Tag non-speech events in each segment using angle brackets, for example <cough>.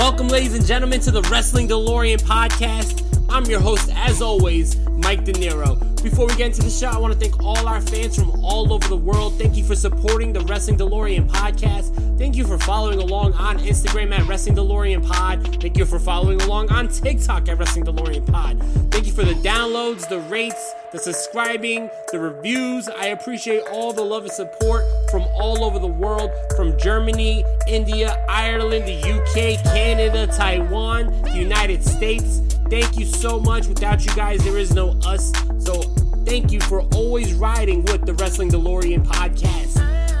Welcome, ladies and gentlemen, to the Wrestling DeLorean podcast. I'm your host, as always, Mike De Niro. Before we get into the show, I want to thank all our fans from all over the world. Thank you for supporting the Wrestling DeLorean podcast. Thank you for following along on Instagram at Wrestling DeLorean Pod. Thank you for following along on TikTok at Wrestling DeLorean Pod. Thank you for the downloads, the rates, the subscribing, the reviews. I appreciate all the love and support from all over the world from Germany, India, Ireland, the UK, Canada, Taiwan, the United States. Thank you so much. Without you guys, there is no us. So thank you for always riding with the Wrestling DeLorean podcast.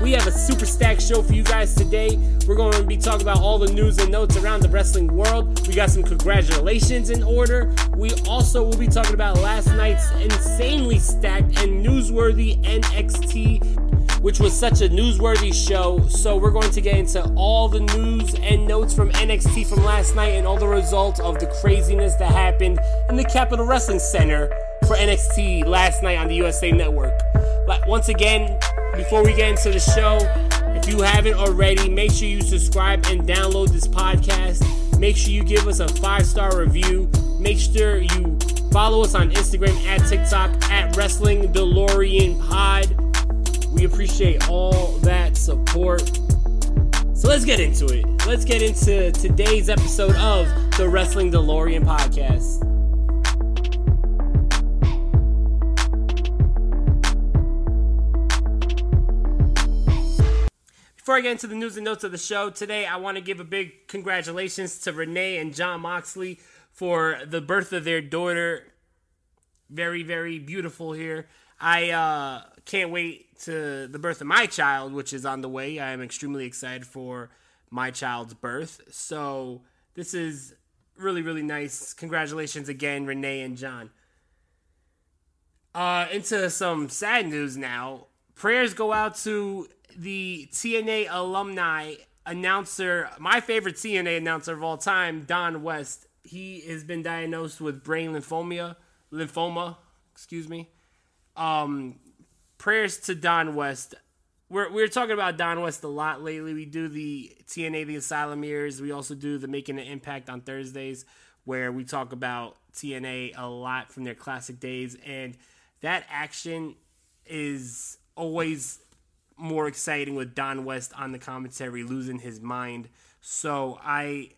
We have a super stacked show for you guys today. We're going to be talking about all the news and notes around the wrestling world. We got some congratulations in order. We also will be talking about last night's insanely stacked and newsworthy NXT, which was such a newsworthy show. So we're going to get into all the news and notes from NXT from last night and all the results of the craziness that happened in the Capitol Wrestling Center for NXT last night on the USA Network. But once again, before we get into the show, if you haven't already, make sure you subscribe and download this podcast. Make sure you give us a five star review. Make sure you follow us on Instagram at TikTok at Wrestling DeLorean Pod. We appreciate all that support. So let's get into it. Let's get into today's episode of the Wrestling DeLorean Podcast. Before I get into the news and notes of the show today, I want to give a big congratulations to Renee and Jon Moxley for the birth of their daughter. Very, very beautiful here. I uh, can't wait to the birth of my child, which is on the way. I am extremely excited for my child's birth. So this is really, really nice. Congratulations again, Renee and John. Uh, into some sad news now. Prayers go out to the TNA alumni announcer, my favorite TNA announcer of all time, Don West. He has been diagnosed with brain lymphoma, lymphoma, excuse me. Um, prayers to Don West. We're, we're talking about Don West a lot lately. We do the TNA The Asylum years. We also do the Making an Impact on Thursdays, where we talk about TNA a lot from their classic days. And that action is always more exciting with Don West on the commentary losing his mind. So I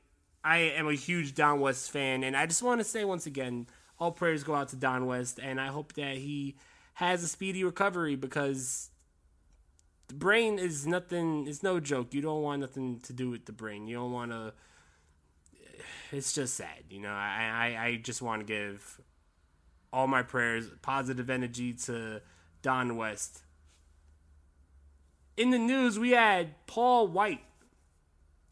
I am a huge Don West fan and I just want to say once again all prayers go out to Don West and I hope that he has a speedy recovery because the brain is nothing it's no joke. You don't want nothing to do with the brain. You don't want to it's just sad, you know. I I, I just want to give all my prayers, positive energy to Don West in the news, we had Paul White.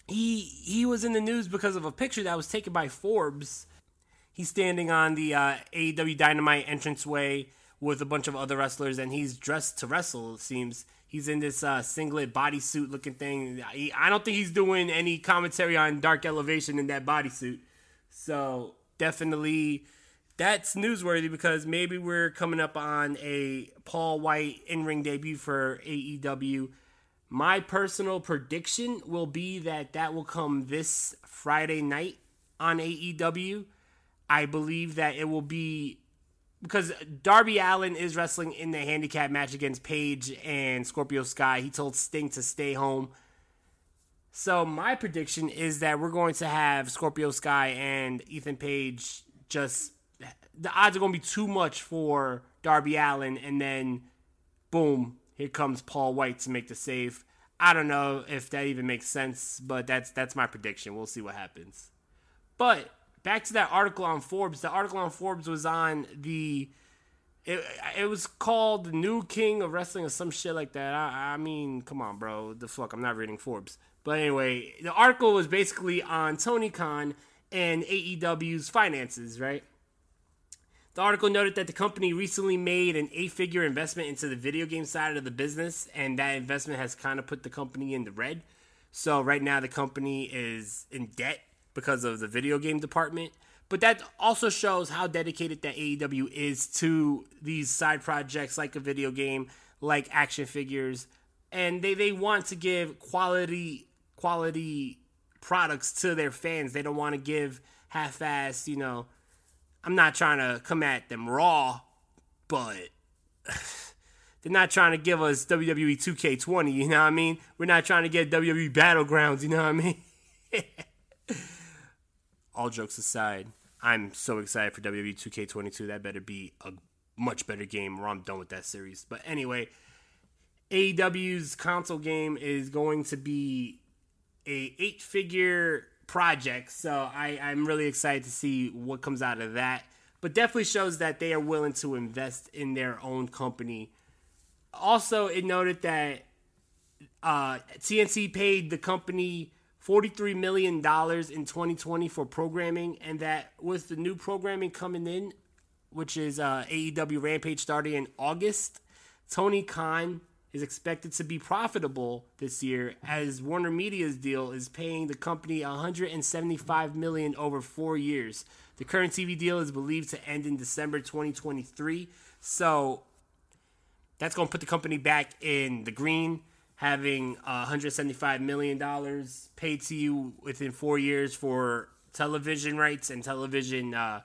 He he was in the news because of a picture that was taken by Forbes. He's standing on the uh, AEW Dynamite entranceway with a bunch of other wrestlers, and he's dressed to wrestle. It seems he's in this uh, singlet bodysuit looking thing. I don't think he's doing any commentary on Dark Elevation in that bodysuit. So definitely that's newsworthy because maybe we're coming up on a Paul White in ring debut for AEW. My personal prediction will be that that will come this Friday night on AEW. I believe that it will be because Darby Allin is wrestling in the handicap match against Page and Scorpio Sky. He told Sting to stay home. So my prediction is that we're going to have Scorpio Sky and Ethan Page just the odds are going to be too much for Darby Allin and then boom, here comes Paul White to make the save. I don't know if that even makes sense, but that's that's my prediction. We'll see what happens. But back to that article on Forbes. The article on Forbes was on the. It, it was called the new king of wrestling or some shit like that. I, I mean, come on, bro. The fuck, I'm not reading Forbes. But anyway, the article was basically on Tony Khan and AEW's finances, right? The article noted that the company recently made an eight figure investment into the video game side of the business, and that investment has kind of put the company in the red. So, right now, the company is in debt because of the video game department. But that also shows how dedicated that AEW is to these side projects like a video game, like action figures. And they, they want to give quality quality products to their fans. They don't want to give half ass, you know, I'm not trying to come at them raw, but <laughs> they're not trying to give us WWE 2K20, you know what I mean? We're not trying to get WWE Battlegrounds, you know what I mean? <laughs> All jokes aside, I'm so excited for WWE 2K22. That better be a much better game or I'm done with that series. But anyway, AEW's console game is going to be a eight figure project. So I, I'm really excited to see what comes out of that. But definitely shows that they are willing to invest in their own company. Also, it noted that uh, TNT paid the company $43 million in 2020 for programming, and that with the new programming coming in, which is uh, AEW Rampage starting in August, Tony Khan is expected to be profitable this year as Warner Media's deal is paying the company 175 million over 4 years. The current TV deal is believed to end in December 2023. So that's going to put the company back in the green having 175 million dollars paid to you within 4 years for television rights and television uh,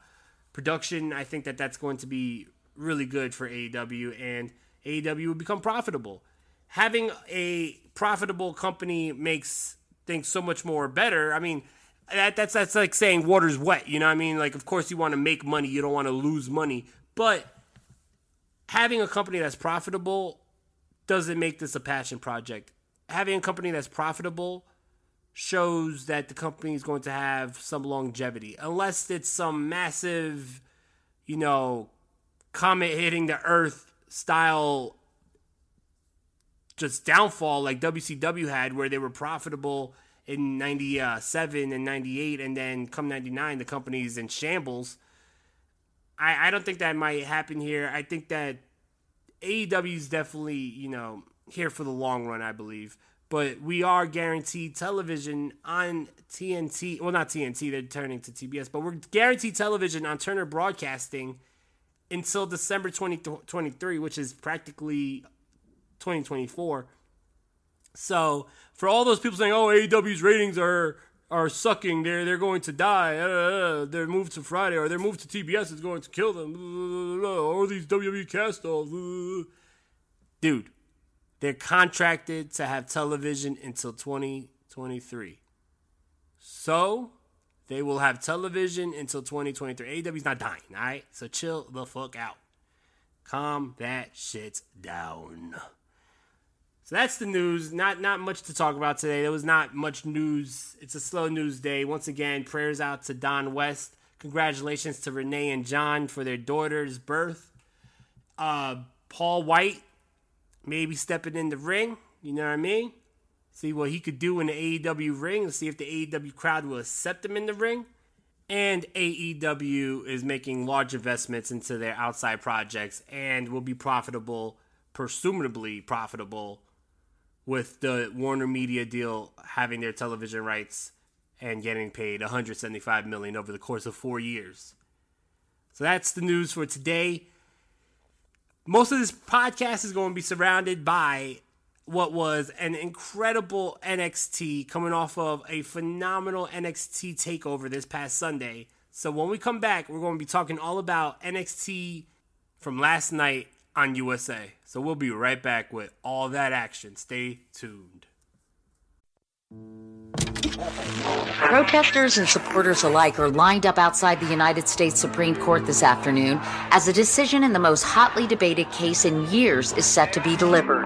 production. I think that that's going to be really good for AEW and AEW will become profitable. Having a profitable company makes things so much more better. I mean, that, that's that's like saying water's wet. You know what I mean? Like, of course, you want to make money. You don't want to lose money. But having a company that's profitable doesn't make this a passion project. Having a company that's profitable shows that the company is going to have some longevity, unless it's some massive, you know, comet hitting the Earth style just downfall like WCW had, where they were profitable in 97 and 98, and then come 99, the company's in shambles. I, I don't think that might happen here. I think that AEW is definitely, you know, here for the long run, I believe. But we are guaranteed television on TNT. Well, not TNT, they're turning to TBS, but we're guaranteed television on Turner Broadcasting until December 2023, which is practically 2024. So for all those people saying, "Oh, AEW's ratings are are sucking. They're they're going to die. Uh, they're moved to Friday or they're moved to TBS is going to kill them. Or these WWE cast. Dude, they're contracted to have television until 2023. So they will have television until 2023. AEW's not dying, all right? So chill the fuck out. Calm that shit down. So that's the news. Not not much to talk about today. There was not much news. It's a slow news day. Once again, prayers out to Don West. Congratulations to Renee and John for their daughter's birth. Uh, Paul White maybe stepping in the ring. You know what I mean? See what he could do in the AEW ring. See if the AEW crowd will accept him in the ring. And AEW is making large investments into their outside projects and will be profitable, presumably profitable with the Warner Media deal having their television rights and getting paid 175 million over the course of 4 years. So that's the news for today. Most of this podcast is going to be surrounded by what was an incredible NXT coming off of a phenomenal NXT takeover this past Sunday. So when we come back, we're going to be talking all about NXT from last night on USA. So we'll be right back with all that action. Stay tuned. Protesters and supporters alike are lined up outside the United States Supreme Court this afternoon as a decision in the most hotly debated case in years is set to be delivered.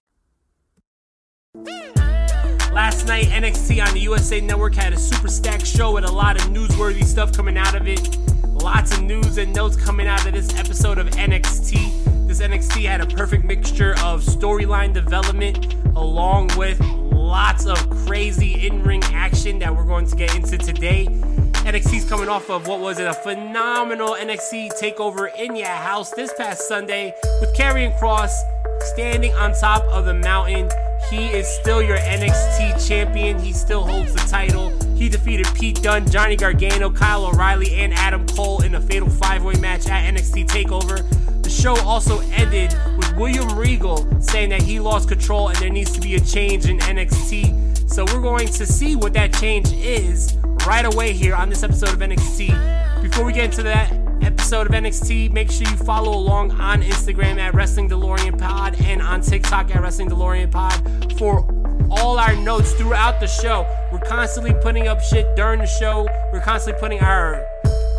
Last night, NXT on the USA Network had a super stacked show with a lot of newsworthy stuff coming out of it. Lots of news and notes coming out of this episode of NXT. This NXT had a perfect mixture of storyline development along with lots of crazy in ring action that we're going to get into today. NXT's coming off of what was it, a phenomenal NXT takeover in your house this past Sunday with Karrion Kross standing on top of the mountain. He is still your NXT champion. He still holds the title. He defeated Pete Dunne, Johnny Gargano, Kyle O'Reilly, and Adam Cole in a fatal five way match at NXT TakeOver. The show also ended with William Regal saying that he lost control and there needs to be a change in NXT. So we're going to see what that change is right away here on this episode of NXT. Before we get into that, episode of NXT. Make sure you follow along on Instagram at Wrestling DeLorean Pod and on TikTok at Wrestling DeLorean Pod for all our notes throughout the show. We're constantly putting up shit during the show. We're constantly putting our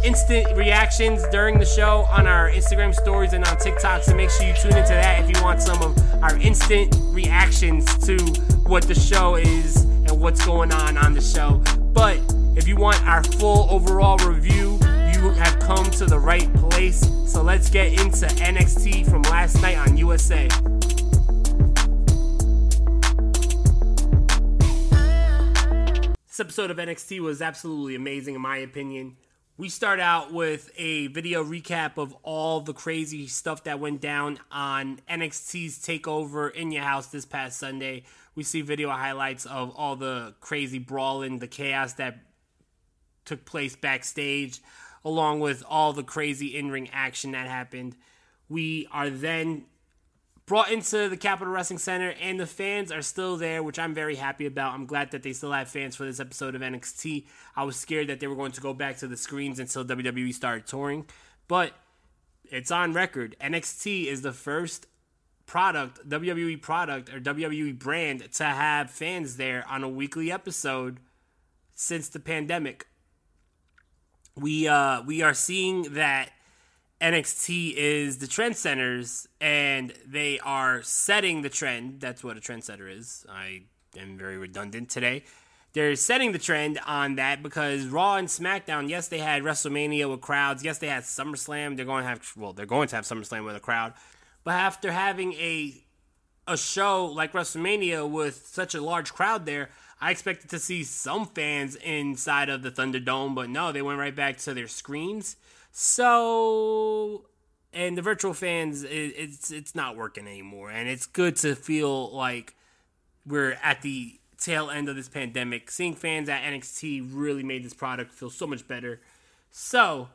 instant reactions during the show on our Instagram stories and on TikTok. So make sure you tune into that if you want some of our instant reactions to what the show is and what's going on on the show. But if you want our full overall review, you have come to the right place. So let's get into NXT from last night on USA. This episode of NXT was absolutely amazing, in my opinion. We start out with a video recap of all the crazy stuff that went down on NXT's takeover in your house this past Sunday. We see video highlights of all the crazy brawling, the chaos that took place backstage, along with all the crazy in ring action that happened. We are then brought into the Capitol Wrestling Center, and the fans are still there, which I'm very happy about. I'm glad that they still have fans for this episode of NXT. I was scared that they were going to go back to the screens until WWE started touring, but it's on record. NXT is the first product, WWE product or WWE brand, to have fans there on a weekly episode since the pandemic. We uh we are seeing that NXT is the trend centers and they are setting the trend. That's what a trendsetter is. I am very redundant today. They're setting the trend on that because Raw and SmackDown, yes, they had WrestleMania with crowds. Yes, they had SummerSlam. They're going to have well, they're going to have SummerSlam with a crowd. But after having a a show like WrestleMania with such a large crowd there, I expected to see some fans inside of the Thunderdome, but no, they went right back to their screens. So, and the virtual fans, it, it's it's not working anymore, and it's good to feel like we're at the tail end of this pandemic. Seeing fans at NXT really made this product feel so much better. So,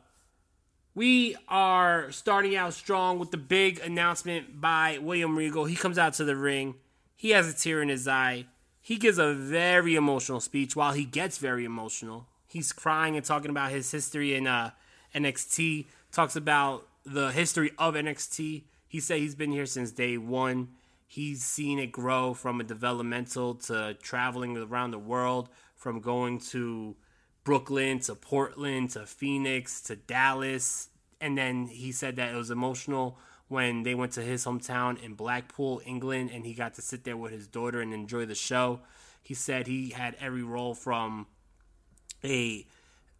we are starting out strong with the big announcement by William Regal. He comes out to the ring. He has a tear in his eye. He gives a very emotional speech while he gets very emotional. He's crying and talking about his history in uh, NXT, talks about the history of NXT. He said he's been here since day one. He's seen it grow from a developmental to traveling around the world, from going to Brooklyn to Portland to Phoenix to Dallas. And then he said that it was emotional when they went to his hometown in Blackpool, England, and he got to sit there with his daughter and enjoy the show. He said he had every role from a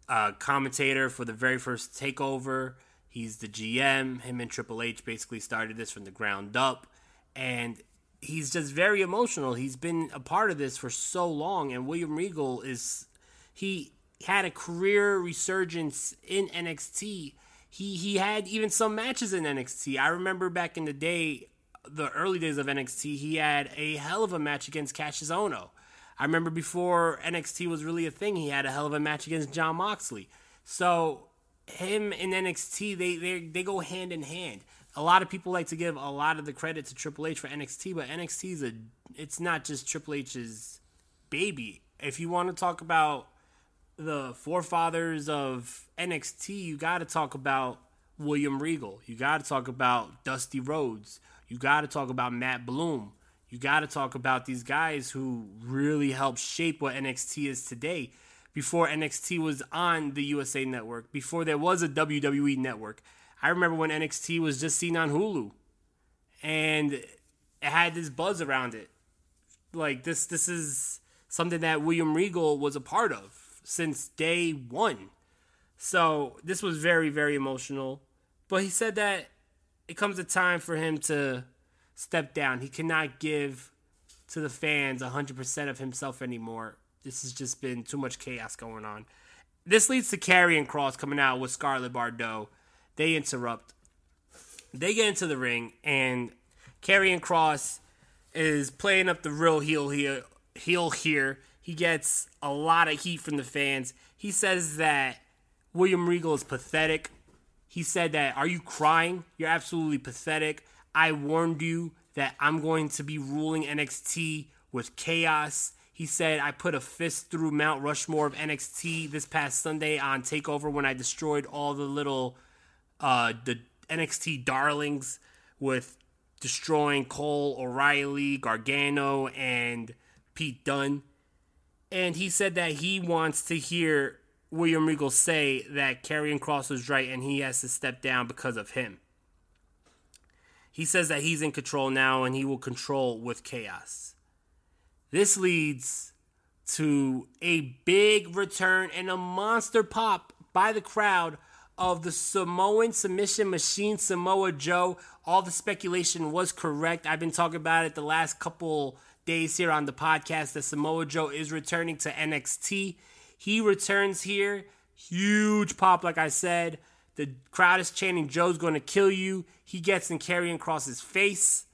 uh, commentator for the very first takeover. He's the GM. Him and Triple H basically started this from the ground up. And he's just very emotional. He's been a part of this for so long. And William Regal is, he had a career resurgence in NXT. He, he had even some matches in NXT. I remember back in the day, the early days of NXT, he had a hell of a match against Kassius Ohno. I remember before NXT was really a thing, he had a hell of a match against Jon Moxley. So him and NXT, they they they go hand in hand. A lot of people like to give a lot of the credit to Triple H for NXT, but NXT is a it's not just Triple H's baby. If you want to talk about the forefathers of NXT, you got to talk about William Regal. You got to talk about Dusty Rhodes. You got to talk about Matt Bloom you got to talk about these guys who really helped shape what NXT is today. Before NXT was on the USA Network, before there was a WWE Network, I remember when NXT was just seen on Hulu, and it had this buzz around it. Like this, this is something that William Regal was a part of since day one. So this was very, very emotional. But he said that it comes a time for him to step down. He cannot give to the fans 100% of himself anymore. This has just been too much chaos going on. This leads to Karrion Kross coming out with Scarlett Bordeaux. They interrupt. They get into the ring, and Karrion Kross is playing up the real heel here. Heel here. He gets a lot of heat from the fans. He says that William Regal is pathetic. He said that, Are you crying? You're absolutely pathetic. I warned you that I'm going to be ruling NXT with chaos. He said, I put a fist through Mount Rushmore of NXT this past Sunday on TakeOver when I destroyed all the little uh, the NXT darlings with destroying Cole, O'Reilly, Gargano, and Pete Dunne. And he said that he wants to hear William Regal say that Karrion Kross was right and he has to step down because of him. He says that he's in control now and he will control with chaos. This leads to a big return and a monster pop by the crowd of the Samoan submission machine Samoa Joe. All the speculation was correct. I've been talking about it the last couple days here on the podcast that Samoa Joe is returning to NXT. He returns here. Huge pop, like I said. The crowd is chanting, Joe's going to kill you. He gets in Karrion Kross's face.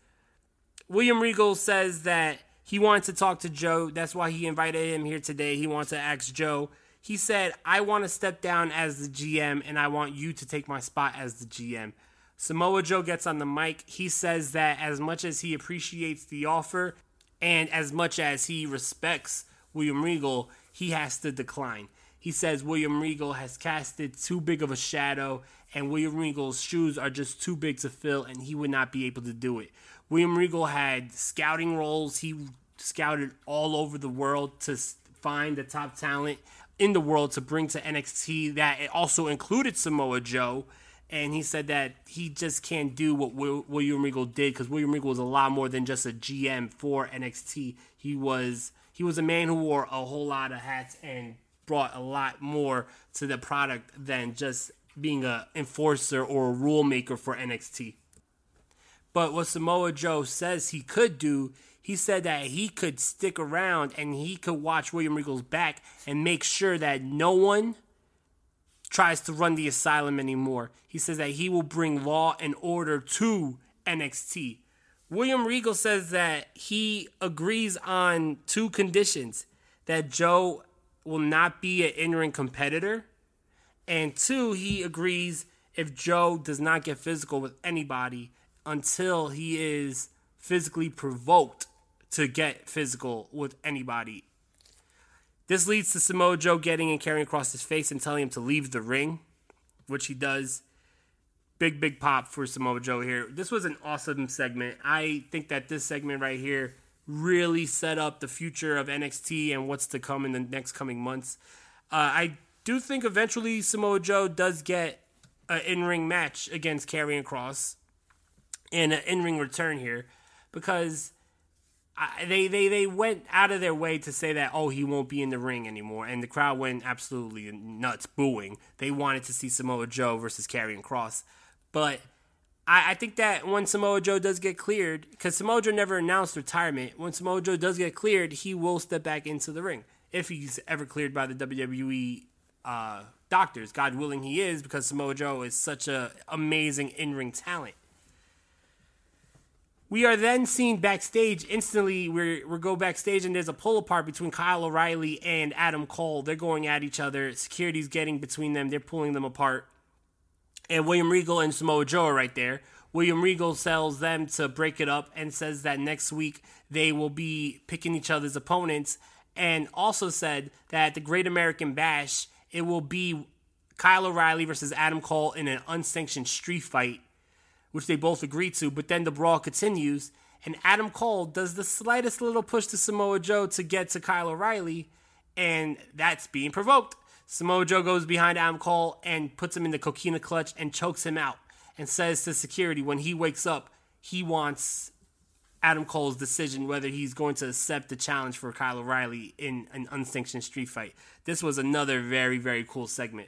William Regal says that he wants to talk to Joe. That's why he invited him here today. He wants to ask Joe. He said, I want to step down as the GM and I want you to take my spot as the GM. Samoa Joe gets on the mic. He says that as much as he appreciates the offer and as much as he respects William Regal, he has to decline. He says William Regal has casted too big of a shadow, and William Regal's shoes are just too big to fill, and he would not be able to do it. William Regal had scouting roles. He scouted all over the world to find the top talent in the world to bring to NXT. That also included Samoa Joe. And he said that he just can't do what William Regal did because William Regal was a lot more than just a GM for NXT. He was he was a man who wore a whole lot of hats and brought a lot more to the product than just being a enforcer or a rule maker for NXT. But what Samoa Joe says he could do, he said that he could stick around and he could watch William Regal's back and make sure that no one tries to run the asylum anymore. He says that he will bring law and order to NXT. William Regal says that he agrees on two conditions that Joe will not be an in-ring competitor. And two, he agrees if Joe does not get physical with anybody until he is physically provoked to get physical with anybody. This leads to Samoa Joe getting and carrying across his face and telling him to leave the ring, which he does. Big, big pop for Samoa Joe here. This was an awesome segment. I think that this segment right here really set up the future of NXT and what's to come in the next coming months. Uh, I do think eventually Samoa Joe does get an in-ring match against Karrion Kross and an in-ring return here because I, they they they went out of their way to say that oh he won't be in the ring anymore and the crowd went absolutely nuts booing. They wanted to see Samoa Joe versus Karrion Kross but I, I think that when Samoa Joe does get cleared, because Samoa Joe never announced retirement, when Samoa Joe does get cleared, he will step back into the ring if he's ever cleared by the WWE uh, doctors. God willing, he is because Samoa Joe is such a amazing in ring talent. We are then seen backstage instantly. we we go backstage and there's a pull apart between Kyle O'Reilly and Adam Cole. They're going at each other. Security's getting between them. They're pulling them apart. And William Regal and Samoa Joe are right there. William Regal tells them to break it up and says that next week they will be picking each other's opponents. And also said that the Great American Bash, it will be Kyle O'Reilly versus Adam Cole in an unsanctioned street fight which they both agreed to. But then the brawl continues, and Adam Cole does the slightest little push to Samoa Joe to get to Kyle O'Reilly, and that's being provoked. Samoa Joe goes behind Adam Cole and puts him in the coquina clutch and chokes him out and says to security when he wakes up, he wants Adam Cole's decision whether he's going to accept the challenge for Kyle O'Reilly in an unsanctioned street fight. This was another very, very cool segment.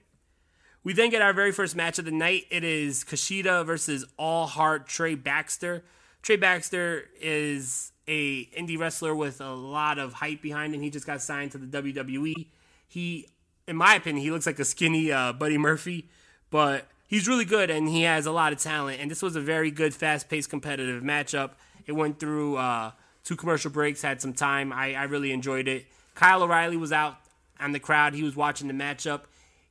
We then get our very first match of the night. It is Kushida versus All Heart Trey Baxter. Trey Baxter is a indie wrestler with a lot of hype behind him. He just got signed to the WWE. He, in my opinion, he looks like a skinny uh, Buddy Murphy, but he's really good and he has a lot of talent. And this was a very good, fast-paced, competitive matchup. It went through uh, two commercial breaks, had some time. I, I really enjoyed it. Kyle O'Reilly was out on the crowd. He was watching the matchup.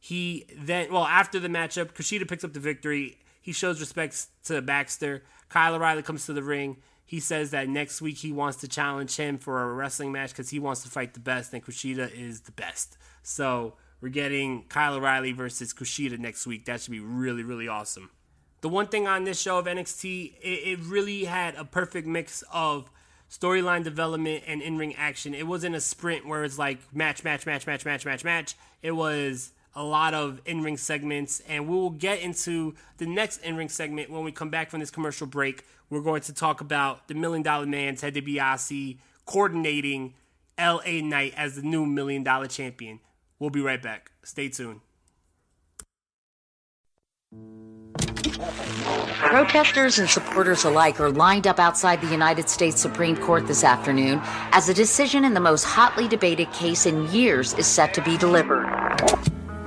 He then, well, after the matchup, Kushida picks up the victory. He shows respect to Baxter. Kyle O'Reilly comes to the ring. He says that next week he wants to challenge him for a wrestling match because he wants to fight the best, and Kushida is the best. So we're getting Kyle O'Reilly versus Kushida next week. That should be really, really awesome. The one thing on this show of NXT, it, it really had a perfect mix of storyline development and in ring action. It wasn't a sprint where it's like match, match, match, match, match, match, match. It was a lot of in ring segments, and we will get into the next in ring segment when we come back from this commercial break. We're going to talk about the Million Dollar Man, Ted DiBiase, coordinating LA Knight as the new Million Dollar Champion. We'll be right back. Stay tuned. Protesters and supporters alike are lined up outside the United States Supreme Court this afternoon as a decision in the most hotly debated case in years is set to be delivered.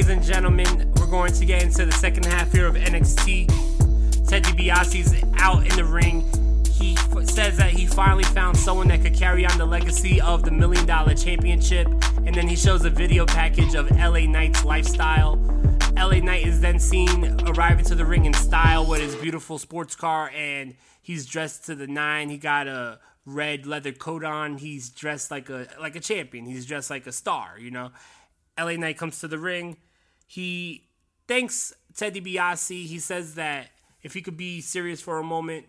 Ladies and gentlemen. We're going to get into the second half here of NXT. Ted DiBiase's out in the ring. He f- says that he finally found someone that could carry on the legacy of the Million Dollar Championship. And then he shows a video package of LA Knight's lifestyle. LA Knight is then seen arriving to the ring in style with his beautiful sports car, and he's dressed to the nine. He got a red leather coat on. He's dressed like a like a champion. He's dressed like a star, you know. LA Knight comes to the ring. He thanks Ted DiBiase. He says that if he could be serious for a moment,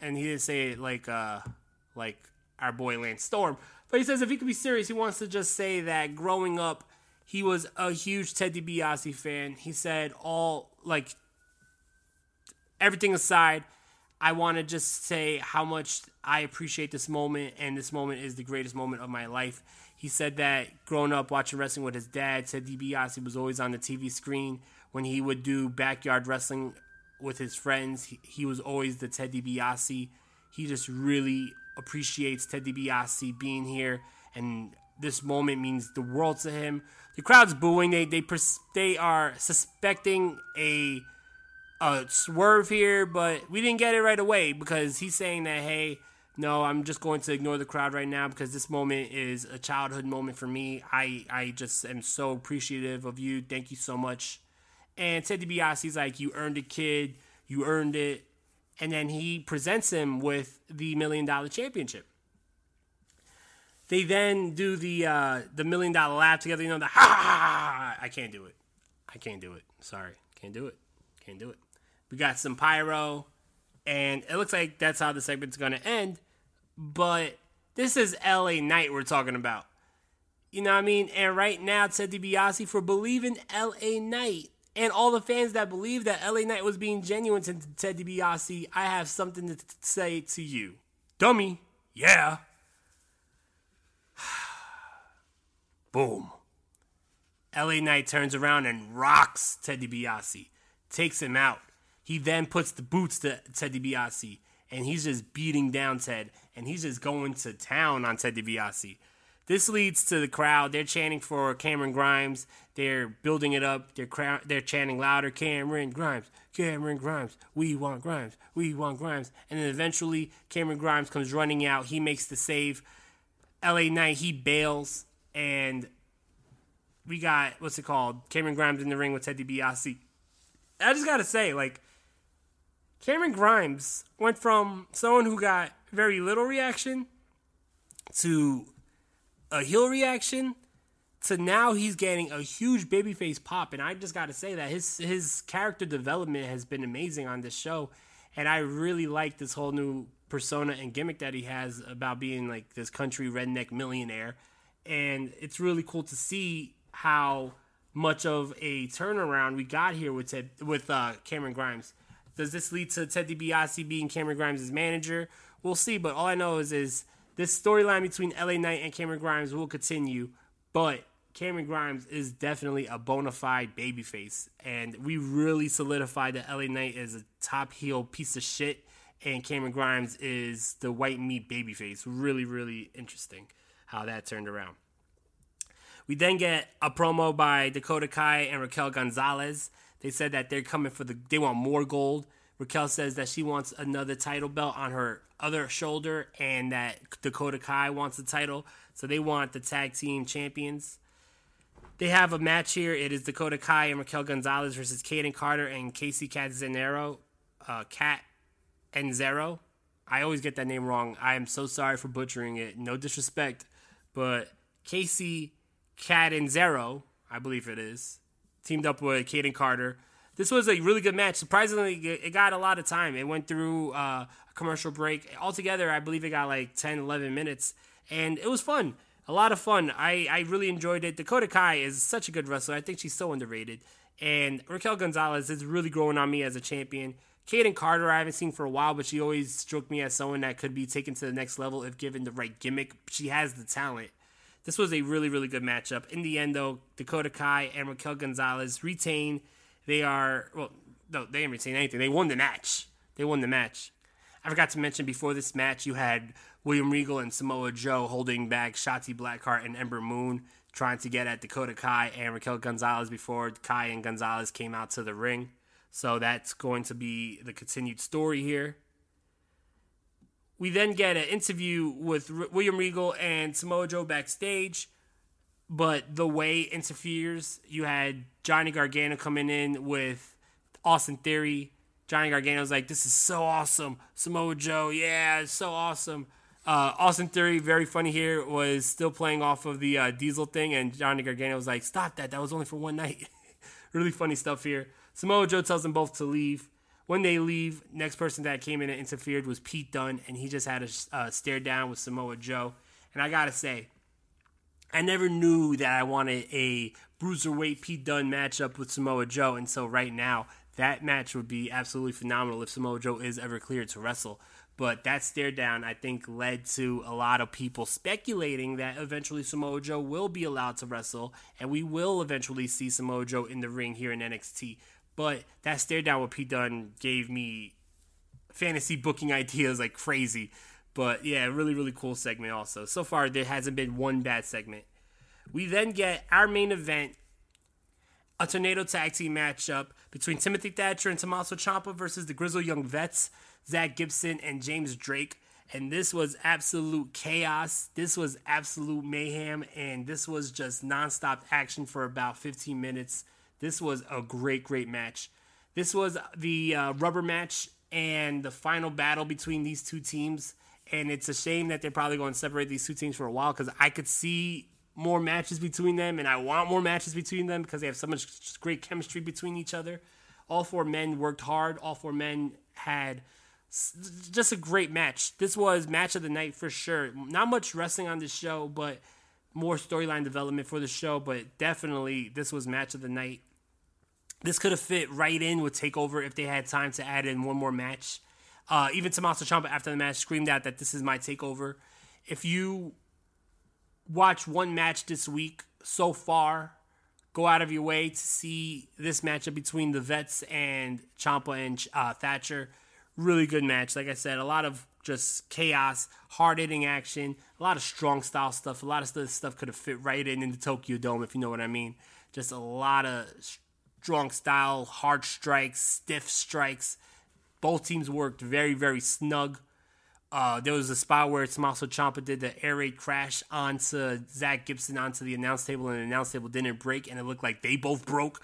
and he didn't say it like uh like our boy Lance Storm, but he says if he could be serious, he wants to just say that growing up, he was a huge Ted DiBiase fan. He said all like everything aside, I want to just say how much I appreciate this moment, and this moment is the greatest moment of my life. He said that growing up watching wrestling with his dad, Ted DiBiase was always on the TV screen when he would do backyard wrestling with his friends. He, he was always the Ted DiBiase. He just really appreciates Ted DiBiase being here, and this moment means the world to him. The crowd's booing. They they pers- they are suspecting a a swerve here, but we didn't get it right away because he's saying that hey, no, I'm just going to ignore the crowd right now because this moment is a childhood moment for me. I I just am so appreciative of you. Thank you so much. And Ted DiBiase's like, you earned it, kid. You earned it. And then he presents him with the million dollar championship. They then do the uh, the million dollar laugh together. You know the ha, ha, ha, I can't do it. I can't do it. Sorry, can't do it. Can't do it. We got some pyro, and it looks like that's how the segment's gonna end. But this is LA Knight we're talking about. You know what I mean? And right now, Ted DiBiase for believing LA Knight and all the fans that believe that LA Knight was being genuine to Ted DiBiase, I have something to say to you. Dummy, yeah. <sighs> Boom. LA Knight turns around and rocks Ted DiBiase, takes him out. He then puts the boots to Ted DiBiase, and he's just beating down Ted, and he's just going to town on Ted DiBiase. This leads to the crowd. They're chanting for Cameron Grimes. They're building it up. They're they're chanting louder. Cameron Grimes, Cameron Grimes. We want Grimes. We want Grimes. And then eventually, Cameron Grimes comes running out. He makes the save. LA Knight he bails, and we got what's it called? Cameron Grimes in the ring with Ted DiBiase. I just gotta say, like, Cameron Grimes went from someone who got very little reaction to a heel reaction to now he's getting a huge babyface pop. And I just got to say that his his character development has been amazing on this show. And I really like this whole new persona and gimmick that he has about being like this country redneck millionaire. And it's really cool to see how much of a turnaround we got here with Ted, with uh, Cameron Grimes. Does this lead to Ted DiBiase being Cameron Grimes' manager? We'll see, but all I know is is this storyline between LA Knight and Cameron Grimes will continue, but Cameron Grimes is definitely a bona fide babyface, and we really solidified that LA Knight is a top heel piece of shit, and Cameron Grimes is the white meat babyface. Really, really interesting how that turned around. We then get a promo by Dakota Kai and Raquel Gonzalez. They said that they're coming for the, they want more gold. Raquel says that she wants another title belt on her other shoulder and that Dakota Kai wants the title. So they want the tag team champions. They have a match here. It is Dakota Kai and Raquel Gonzalez versus Kayden Carter and Kacy Catanzaro. Uh, Cat and Zero. I always get that name wrong. I am so sorry for butchering it. No disrespect, but Kacy Catanzaro, I believe it is, teamed up with Kayden Carter. This was a really good match. Surprisingly, it got a lot of time. It went through uh, a commercial break. Altogether, I believe it got like 10, 11 minutes, and it was fun. A lot of fun. I, I really enjoyed it. Dakota Kai is such a good wrestler. I think she's so underrated. And Raquel Gonzalez is really growing on me as a champion. Kayden Carter, I haven't seen for a while, but she always struck me as someone that could be taken to the next level if given the right gimmick. She has the talent. This was a really, really good matchup. In the end, though, Dakota Kai and Raquel Gonzalez retain. They are, well, no, they didn't retain anything. They won the match. They won the match. I forgot to mention before this match, you had William Regal and Samoa Joe holding back Shotzi Blackheart and Ember Moon, trying to get at Dakota Kai and Raquel Gonzalez before Kai and Gonzalez came out to the ring. So that's going to be the continued story here. We then get an interview with R- William Regal and Samoa Joe backstage, but the way interferes. You had Johnny Gargano coming in with Austin Theory. Johnny Gargano's like, "This is so awesome, Samoa Joe. Yeah, it's so awesome." Uh, Austin Theory, very funny here, was still playing off of the uh, Diesel thing, and Johnny Gargano was like, "Stop that! That was only for one night." <laughs> really funny stuff here. Samoa Joe tells them both to leave. When they leave, next person that came in and interfered was Pete Dunne, and he just had a uh, stare down with Samoa Joe. And I gotta say, I never knew that I wanted a bruiserweight Pete Dunne matchup with Samoa Joe, and so right now that match would be absolutely phenomenal if Samoa Joe is ever cleared to wrestle. But that stare down, I think, led to a lot of people speculating that eventually Samoa Joe will be allowed to wrestle, and we will eventually see Samoa Joe in the ring here in NXT. But that stare down with Pete Dunne gave me fantasy booking <laughs> ideas like crazy. But yeah, really, really cool segment also. So far, there hasn't been one bad segment. We then get our main event a tornado tag team matchup between Timothy Thatcher and Tommaso Ciampa versus the Grizzled Young Vets, Zach Gibson and James Drake. And this was absolute chaos. This was absolute mayhem. And this was just nonstop action for about 15 minutes. This was a great, great match. This was the uh, rubber match and the final battle between these two teams. And it's a shame that they're probably going to separate these two teams for a while because I could see more matches between them, and I want more matches between them because they have so much great chemistry between each other. All four men worked hard. All four men had just a great match. This was match of the night for sure. Not much wrestling on this show, but more storyline development for the show. But definitely, this was match of the night. This could have fit right in with Takeover if they had time to add in one more match. Uh, even Tommaso Ciampa after the match screamed out that this is my Takeover. If you watch one match this week so far, go out of your way to see this matchup between the Vets and Ciampa and uh, Thatcher. Really good match. Like I said, a lot of just chaos, hard hitting action, a lot of strong style stuff. A lot of this stuff could have fit right in in the Tokyo Dome, if you know what I mean. Just a lot of strong style, hard strikes, stiff strikes. Both teams worked very, very snug. Uh, there was a spot where Tommaso Ciampa did the air raid crash onto Zach Gibson onto the announce table, and the announce table didn't break, and it looked like they both broke.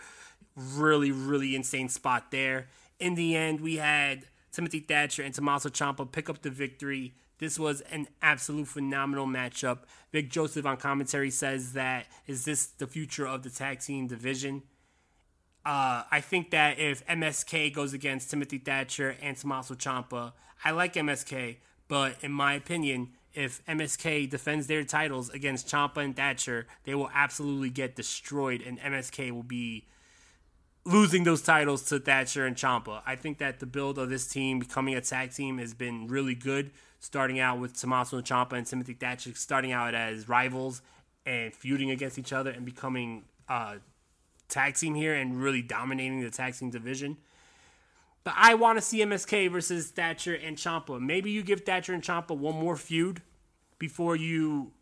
Really, really insane spot there. In the end, we had Timothy Thatcher and Tommaso Ciampa pick up the victory. This was an absolute phenomenal matchup. Vic Joseph on commentary says that is this the future of the tag team division? Uh, I think that if MSK goes against Timothy Thatcher and Tommaso Ciampa, I like MSK, but in my opinion, if MSK defends their titles against Ciampa and Thatcher, they will absolutely get destroyed, and MSK will be losing those titles to Thatcher and Ciampa. I think that the build of this team becoming a tag team has been really good. Starting out with Tommaso Ciampa and Timothy Thatcher starting out as rivals and feuding against each other and becoming uh, tag team here and really dominating the tag team division. But I want to see MSK versus Thatcher and Ciampa. Maybe you give Thatcher and Ciampa one more feud before you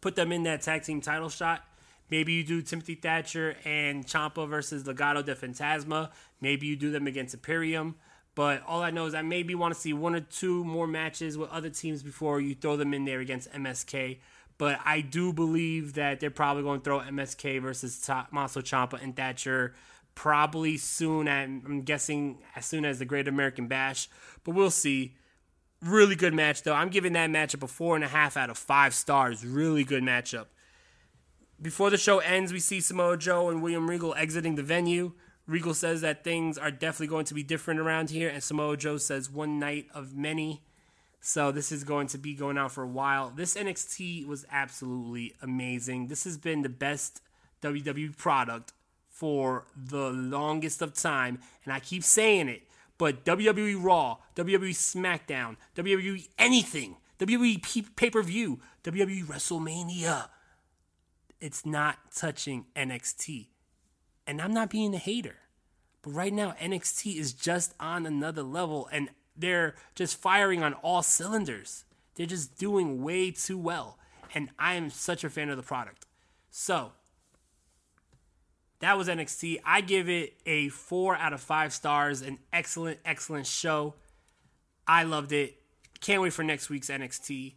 put them in that tag team title shot. Maybe you do Timothy Thatcher and Ciampa versus Legado de Fantasma. Maybe you do them against Imperium. But all I know is I maybe want to see one or two more matches with other teams before you throw them in there against MSK. But I do believe that they're probably going to throw MSK versus Tommaso Ciampa and Thatcher probably soon. I'm guessing as soon as the Great American Bash, but we'll see. Really good match though. I'm giving that matchup a four and a half out of five stars. Really good matchup. Before the show ends, we see Samoa Joe and William Regal exiting the venue. Regal says that things are definitely going to be different around here, and Samoa Joe says one night of many. So this is going to be going on for a while. This NXT was absolutely amazing. This has been the best WWE product for the longest of time, and I keep saying it. But WWE Raw, WWE SmackDown, WWE anything, WWE pay per view, WWE WrestleMania, it's not touching NXT. And I'm not being a hater. But right now, NXT is just on another level, and they're just firing on all cylinders. They're just doing way too well. And I am such a fan of the product. So, that was NXT. I give it a four out of five stars. An excellent, excellent show. I loved it. Can't wait for next week's NXT.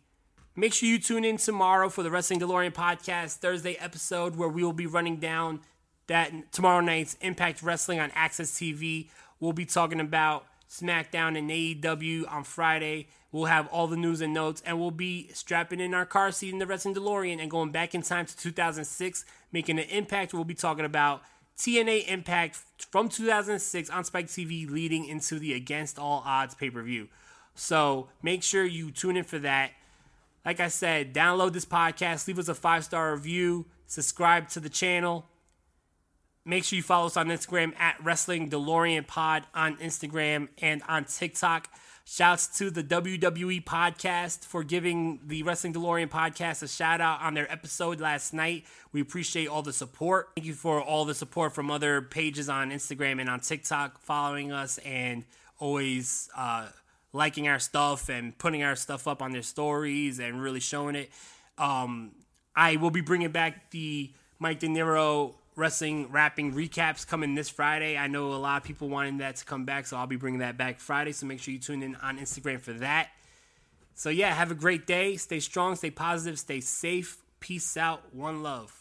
Make sure you tune in tomorrow for the Wrestling DeLorean podcast Thursday episode where we will be running down that tomorrow night's Impact Wrestling on AXS TV. We'll be talking about SmackDown and AEW on Friday. We'll have all the news and notes, and we'll be strapping in our car seat in the Wrestling DeLorean and going back in time to 2006, making an impact. We'll be talking about TNA Impact from 2006 on Spike TV, leading into the Against All Odds pay per view. So make sure you tune in for that. Like I said, download this podcast, leave us a five star review, subscribe to the channel. Make sure you follow us on Instagram at Wrestling DeLorean Pod on Instagram and on TikTok. Shouts to the WWE podcast for giving the Wrestling DeLorean podcast a shout out on their episode last night. We appreciate all the support. Thank you for all the support from other pages on Instagram and on TikTok following us and always uh, liking our stuff and putting our stuff up on their stories and really showing it. Um, I will be bringing back the Mike De Niro wrestling rapping recaps coming this Friday. I know a lot of people wanting that to come back, so I'll be bringing that back Friday. So make sure you tune in on Instagram for that. So yeah, have a great day. Stay strong, stay positive, stay safe. Peace out. One love.